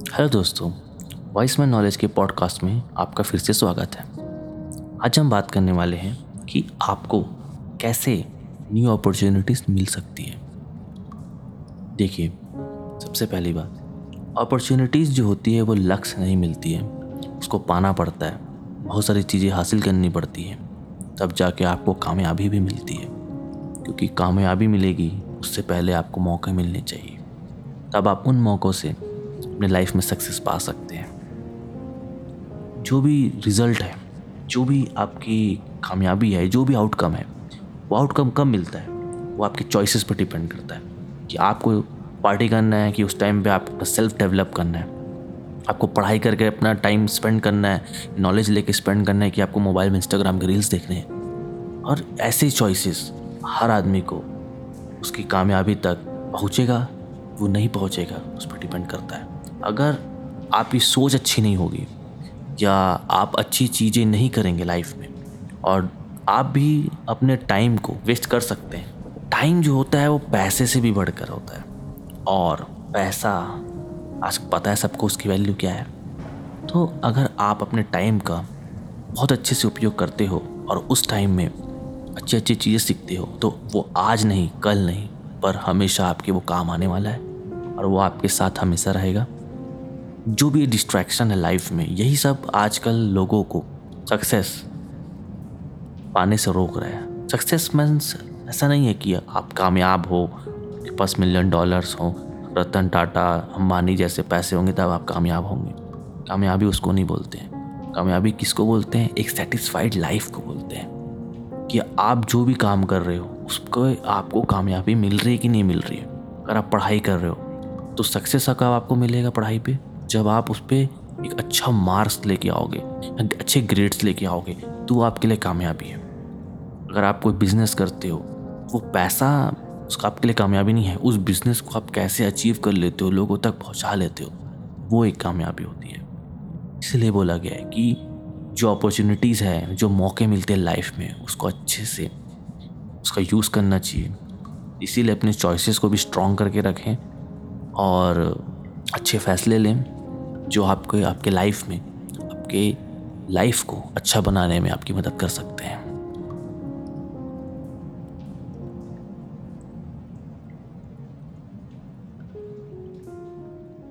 Hello दोस्तों voice man knowledge के podcast में आपका फिर से स्वागत है। आज हम बात करने वाले हैं कि आपको कैसे न्यू अपॉर्चुनिटीज़ मिल सकती हैं। देखिए, सबसे पहली बात अपॉर्चुनिटीज़ जो होती है वो लक्ष्य नहीं मिलती है। उसको पाना पड़ता है, बहुत सारी चीज़ें हासिल करनी पड़ती हैं। तब जाके आपको कामयाबी भी मिलती है, क्योंकि कामयाबी मिलेगी, उससे पहले आपको मौके मिलने चाहिए। तब आप उन मौक़ों से अपने लाइफ में सक्सेस पा सकते हैं। जो भी रिज़ल्ट है, जो भी आपकी कामयाबी है, जो भी आउटकम है, वो आउटकम कब मिलता है? वो आपके चॉइसेस पर डिपेंड करता है कि आपको पार्टी करना है, कि उस टाइम पे आपको सेल्फ डेवलप करना है। आपको पढ़ाई करके अपना टाइम स्पेंड करना है नॉलेज लेके स्पेंड करना है कि आपको मोबाइल में इंस्टाग्राम के रील्स देखने हैं। और ऐसे चॉइसेस हर आदमी को उसकी कामयाबी तक पहुँचेगा, वो नहीं पहुँचेगा, उस पर डिपेंड करता है। अगर आपकी सोच अच्छी नहीं होगी या आप अच्छी चीज़ें नहीं करेंगे लाइफ में, और आप भी अपने टाइम को वेस्ट कर सकते हैं टाइम जो होता है वो पैसे से भी बढ़कर होता है। और पैसा, आज पता है सबको उसकी वैल्यू क्या है? तो अगर आप अपने टाइम का बहुत अच्छे से उपयोग करते हो और उस टाइम में अच्छी अच्छी चीज़ें सीखते हो तो वो आज नहीं, कल नहीं, पर हमेशा आपके वो काम आने वाला है, और वो आपके साथ हमेशा रहेगा। जो भी डिस्ट्रैक्शन है लाइफ में, यही सब आजकल लोगों को सक्सेस पाने से रोक रहा है। सक्सेस मीन्स ऐसा नहीं है कि आप कामयाब हो, आपके पास मिलियन डॉलर्स हो, रतन टाटा, अंबानी जैसे पैसे होंगे तब आप कामयाब होंगे। कामयाबी उसको नहीं बोलते हैं। कामयाबी किसको बोलते हैं? एक सेटिस्फाइड लाइफ को बोलते हैं। कि आप जो भी काम कर रहे हो, उसको, आपको कामयाबी मिल रही है कि नहीं मिल रही है? अगर आप पढ़ाई कर रहे हो तो सक्सेस कब आपको मिलेगा पढ़ाई पे? जब आप उस पर एक अच्छा मार्क्स लेके आओगे अच्छे ग्रेड्स लेके आओगे तो आपके लिए कामयाबी है। अगर आप कोई बिज़नेस करते हो, वो पैसा उसका आपके लिए कामयाबी नहीं है, उस बिज़नेस को आप कैसे अचीव कर लेते हो, लोगों तक पहुँचा लेते हो, वो एक कामयाबी होती है। इसलिए बोला गया है कि जो अपॉर्चुनिटीज़ है, जो मौके मिलते हैं लाइफ में, उसको अच्छे से, उसका यूज़ करना चाहिए। इसीलिए अपने चॉइसेस को भी स्ट्रॉन्ग करके रखें और अच्छे फैसले लें। जो आपके आपके लाइफ में, आपके लाइफ को अच्छा बनाने में आपकी मदद कर सकते हैं।